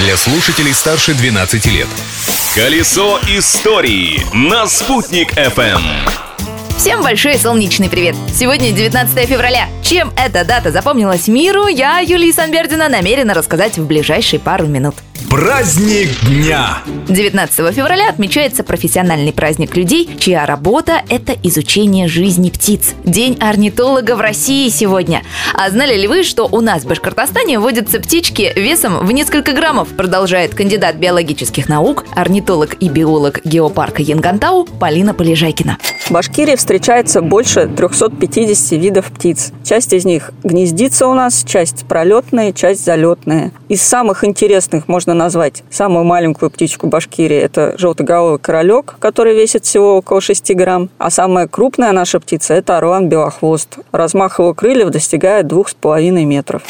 для слушателей старше 12 лет. Колесо истории на «Спутник FM. Всем большой солнечный привет! Сегодня 19 февраля. Чем эта дата запомнилась миру, я, Юлия Санбердина, намерена рассказать в ближайшие пару минут. Праздник дня! 19 февраля отмечается профессиональный праздник людей, чья работа – это изучение жизни птиц. День орнитолога в России сегодня. А знали ли вы, что у нас в Башкортостане водятся птички весом в несколько граммов? Продолжает кандидат биологических наук, орнитолог и биолог геопарка Янгантау Полина Полежайкина. В Башкирии встречается больше 350 видов птиц. Часть из них гнездится у нас, часть пролетные, часть залетные. Из самых интересных можно назвать самую маленькую птичку Башкирии. Это желтоголовый королек, который весит всего около 6 грамм. А самая крупная наша птица – это орлан белохвост. Размах его крыльев достигает 2,5 метров.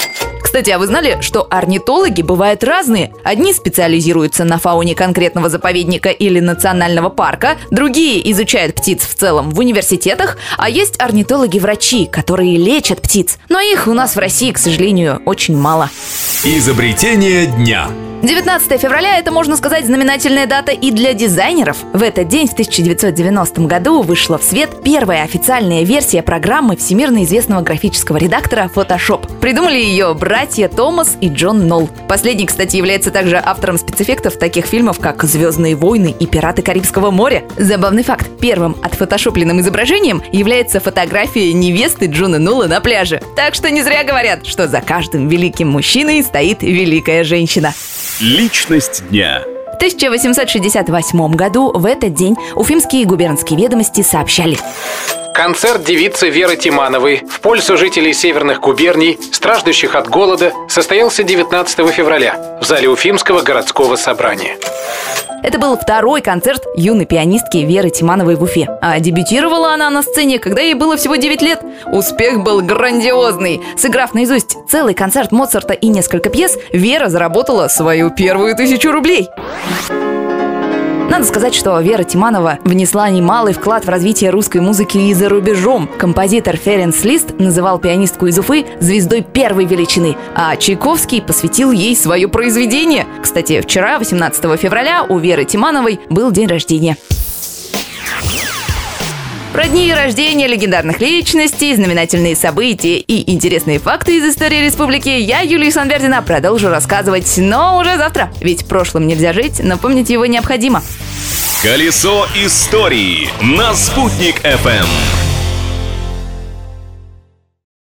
Кстати, а вы знали, что орнитологи бывают разные? Одни специализируются на фауне конкретного заповедника или национального парка, другие изучают птиц в целом в университетах, а есть орнитологи-врачи, которые лечат птиц. Но их у нас в России, к сожалению, очень мало. Изобретение дня. 19 февраля – это, можно сказать, знаменательная дата и для дизайнеров. В этот день, в 1990 году, вышла в свет первая официальная версия программы всемирно известного графического редактора Photoshop. Придумали ее братья Томас и Джон Нолл. Последний, кстати, является также автором спецэффектов таких фильмов, как «Звездные войны» и «Пираты Карибского моря». Забавный факт. Первым отфотошопленным изображением является фотография невесты Джона Нолла на пляже. Так что не зря говорят, что за каждым великим мужчиной стоит великая женщина. Личность дня. В 1868 году в этот день уфимские губернские ведомости сообщали. Концерт девицы Веры Тимановой в пользу жителей северных губерний, страждущих от голода, состоялся 19 февраля в зале Уфимского городского собрания. Это был второй концерт юной пианистки Веры Тимановой в Уфе. А дебютировала она на сцене, когда ей было всего 9 лет. Успех был грандиозный. Сыграв наизусть целый концерт Моцарта и несколько пьес, Вера заработала свою первую тысячу рублей. Надо сказать, что Вера Тиманова внесла немалый вклад в развитие русской музыки и за рубежом. Композитор Ференс Лист называл пианистку из Уфы звездой первой величины, а Чайковский посвятил ей свое произведение. Кстати, вчера, 18 февраля, у Веры Тимановой был день рождения. Про дни рождения легендарных личностей, знаменательные события и интересные факты из истории республики я, Юлия Санвердина, продолжу рассказывать, но уже завтра. Ведь прошлым нельзя жить, но помнить его необходимо. Колесо истории на «Спутник FM.